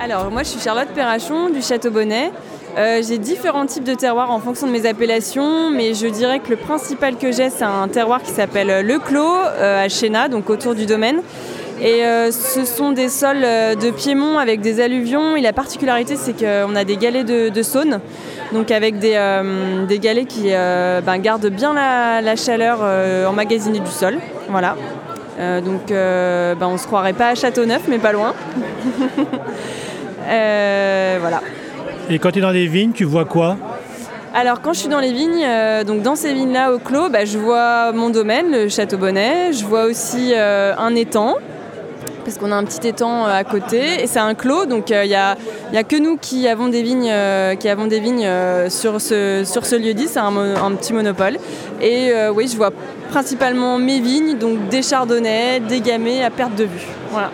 Alors moi je suis Charlotte Perrachon du Château Bonnet. Euh, j'ai différents types de terroirs en fonction de mes appellations, mais je dirais que le principal que j'ai, c'est un terroir qui s'appelle Le Clos euh, à Chéna, donc autour du domaine. Et euh, ce sont des sols de Piémont avec des alluvions. Et la particularité, c'est qu'on a des galets de, Saône, donc avec des, galets qui ben, gardent bien la, chaleur emmagasinée du sol. Voilà. Donc ben, on ne se croirait pas à Châteauneuf, mais pas loin. voilà. Et quand tu es dans les vignes, tu vois quoi? Alors quand je suis dans les vignes, euh, donc dans ces vignes-là au clos, bah, je vois mon domaine, le Château Bonnet. Je vois aussi euh, un étang, parce qu'on a un petit étang euh, à côté. Et c'est un clos, donc il n'y a, a, que nous qui avons des vignes, qui avons des vignes sur ce, lieu-dit. C'est un, un, petit monopole. Et oui, je vois principalement mes vignes, donc des chardonnays, des gamay à perte de vue. Voilà.